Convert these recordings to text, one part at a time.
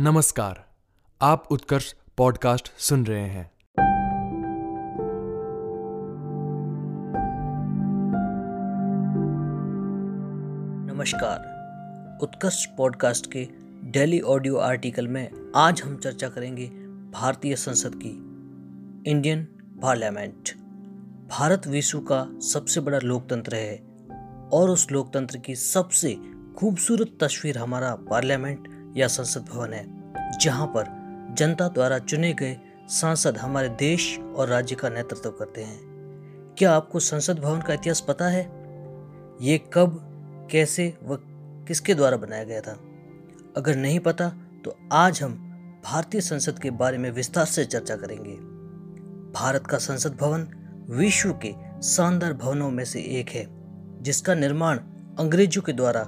नमस्कार, आप उत्कर्ष पॉडकास्ट सुन रहे हैं। नमस्कार, उत्कर्ष पॉडकास्ट के डेली ऑडियो आर्टिकल में आज हम चर्चा करेंगे भारतीय संसद की इंडियन पार्लियामेंट। भारत विश्व का सबसे बड़ा लोकतंत्र है और उस लोकतंत्र की सबसे खूबसूरत तस्वीर हमारा पार्लियामेंट या संसद भवन है, जहाँ पर जनता द्वारा चुने गए सांसद हमारे देश और राज्य का नेतृत्व करते हैं। क्या आपको संसद भवन का इतिहास पता है? ये कब, कैसे व किसके द्वारा बनाया गया था? अगर नहीं पता तो आज हम भारतीय संसद के बारे में विस्तार से चर्चा करेंगे। भारत का संसद भवन विश्व के शानदार भवनों में से एक है, जिसका निर्माण अंग्रेज़ों के द्वारा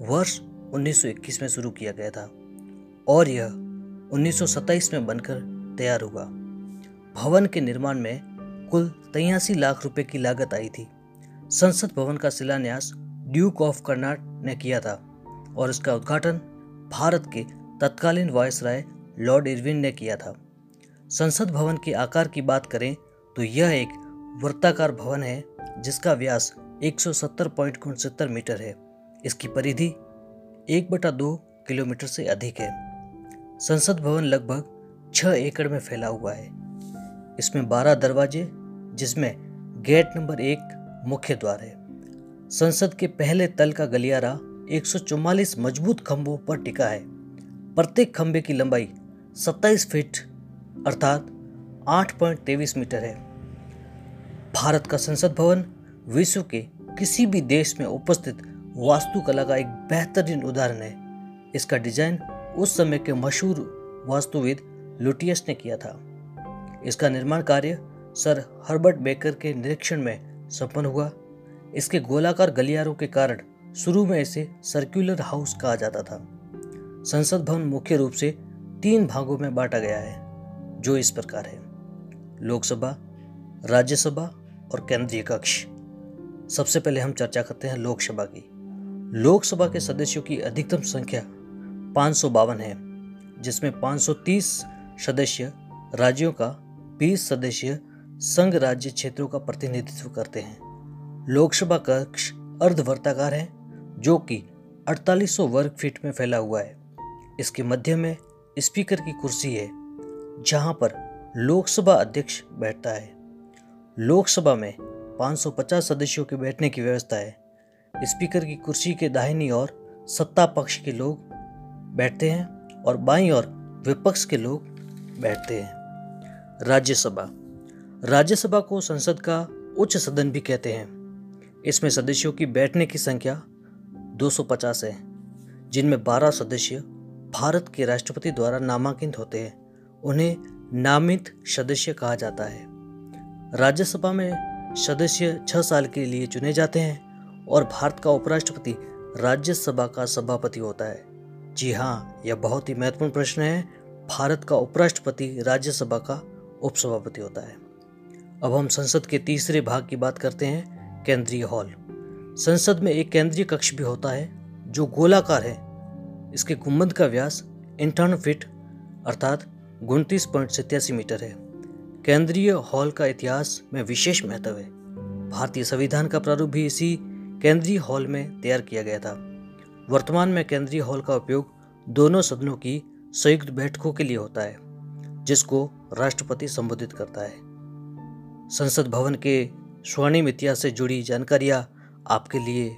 वर्ष 1921 में शुरू किया गया था और यह 1927 में बनकर तैयार हुआ। भवन के निर्माण में कुल तिरासी लाख रुपए की लागत आई थी। संसद भवन का शिलान्यास ड्यूक ऑफ़ कर्नाट ने किया था और इसका उद्घाटन भारत के तत्कालीन वायसराय लॉर्ड इरविन ने किया था। संसद भवन के आकार की बात करें तो यह एक वृत्ताकार भवन है जिसका व्यास एक मीटर है। इसकी परिधि एक बटा दो किलोमीटर से अधिक है। संसद भवन लगभग छह एकड़ में फैला हुआ है। इसमें बारह दरवाजे, जिसमें गेट नंबर एक मुख्य द्वार है। संसद के पहले तल का गलियारा 144 मज़बूत खंभों पर टिका है। प्रत्येक खंभे की लंबाई 27 फीट, अर्थात 8.23 मीटर है। भारत का संसद भवन विश्व के किसी भी देश में उपस्थित वास्तुकला का एक बेहतरीन उदाहरण है। इसका डिज़ाइन उस समय के मशहूर वास्तुविद लुटियस ने किया था। इसका निर्माण कार्य सर हर्बर्ट बेकर के निरीक्षण में संपन्न हुआ। इसके गोलाकार गलियारों के कारण शुरू में इसे सर्कुलर हाउस कहा जाता था। संसद भवन मुख्य रूप से तीन भागों में बांटा गया है, जो इस प्रकार है। लोकसभा, राज्यसभा और केंद्रीय कक्ष। सबसे पहले हम चर्चा करते हैं लोकसभा की। लोकसभा के सदस्यों की अधिकतम संख्या पाँच सौ बावन है, जिसमें 530 सदस्य राज्यों का 20 सदस्य संघ राज्य क्षेत्रों का प्रतिनिधित्व करते हैं। लोकसभा कक्ष अर्धवर्ताकार है, जो कि 4800 वर्ग फीट में फैला हुआ है। इसके मध्य में स्पीकर की कुर्सी है, जहाँ पर लोकसभा अध्यक्ष बैठता है। लोकसभा में 550 सदस्यों के बैठने की व्यवस्था है स्पीकर की कुर्सी के दाहिनी ओर सत्ता पक्ष के लोग बैठते हैं और बाई और विपक्ष के लोग बैठते हैं। राज्यसभा। राज्यसभा को संसद का उच्च सदन भी कहते हैं। इसमें सदस्यों की बैठने की संख्या 250 है, जिनमें 12 सदस्य भारत के राष्ट्रपति द्वारा नामांकित होते हैं। उन्हें नामित सदस्य कहा जाता है। राज्यसभा में सदस्य छह साल के लिए चुने जाते हैं। और भारत का उपराष्ट्रपति राज्यसभा का सभापति होता है। जी हाँ यह बहुत ही महत्वपूर्ण प्रश्न है। भारत का उपराष्ट्रपति राज्यसभा का उपसभापति होता है। अब हम संसद के तीसरे भाग की बात करते हैं, केंद्रीय हॉल। संसद में एक केंद्रीय कक्ष भी होता है, जो गोलाकार है। इसके गुंबद का व्यास इंटर्न फिट, अर्थात उनतीस पॉइंट सत्यासी मीटर है। केंद्रीय हॉल का इतिहास में विशेष महत्व है। भारतीय संविधान का प्रारूप भी इसी केंद्रीय हॉल में तैयार किया गया था। वर्तमान में केंद्रीय हॉल का उपयोग दोनों सदनों की संयुक्त बैठकों के लिए होता है, जिसको राष्ट्रपति संबोधित करता है। संसद भवन के स्वर्णिम इतिहास से जुड़ी जानकारियाँ आपके लिए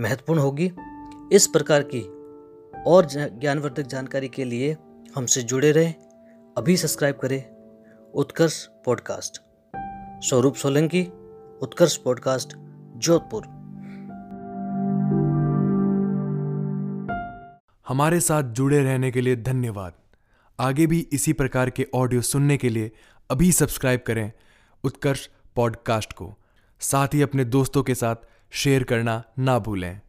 महत्वपूर्ण होगी। इस प्रकार की और ज्ञानवर्धक जानकारी के लिए हमसे जुड़े रहें। अभी सब्सक्राइब करें उत्कर्ष पॉडकास्ट। स्वरूप सोलंकी, उत्कर्ष पॉडकास्ट, जोधपुर। हमारे साथ जुड़े रहने के लिए धन्यवाद। आगे भी इसी प्रकार के ऑडियो सुनने के लिए अभी सब्सक्राइब करें उत्कर्ष पॉडकास्ट को। साथ ही अपने दोस्तों के साथ शेयर करना ना भूलें।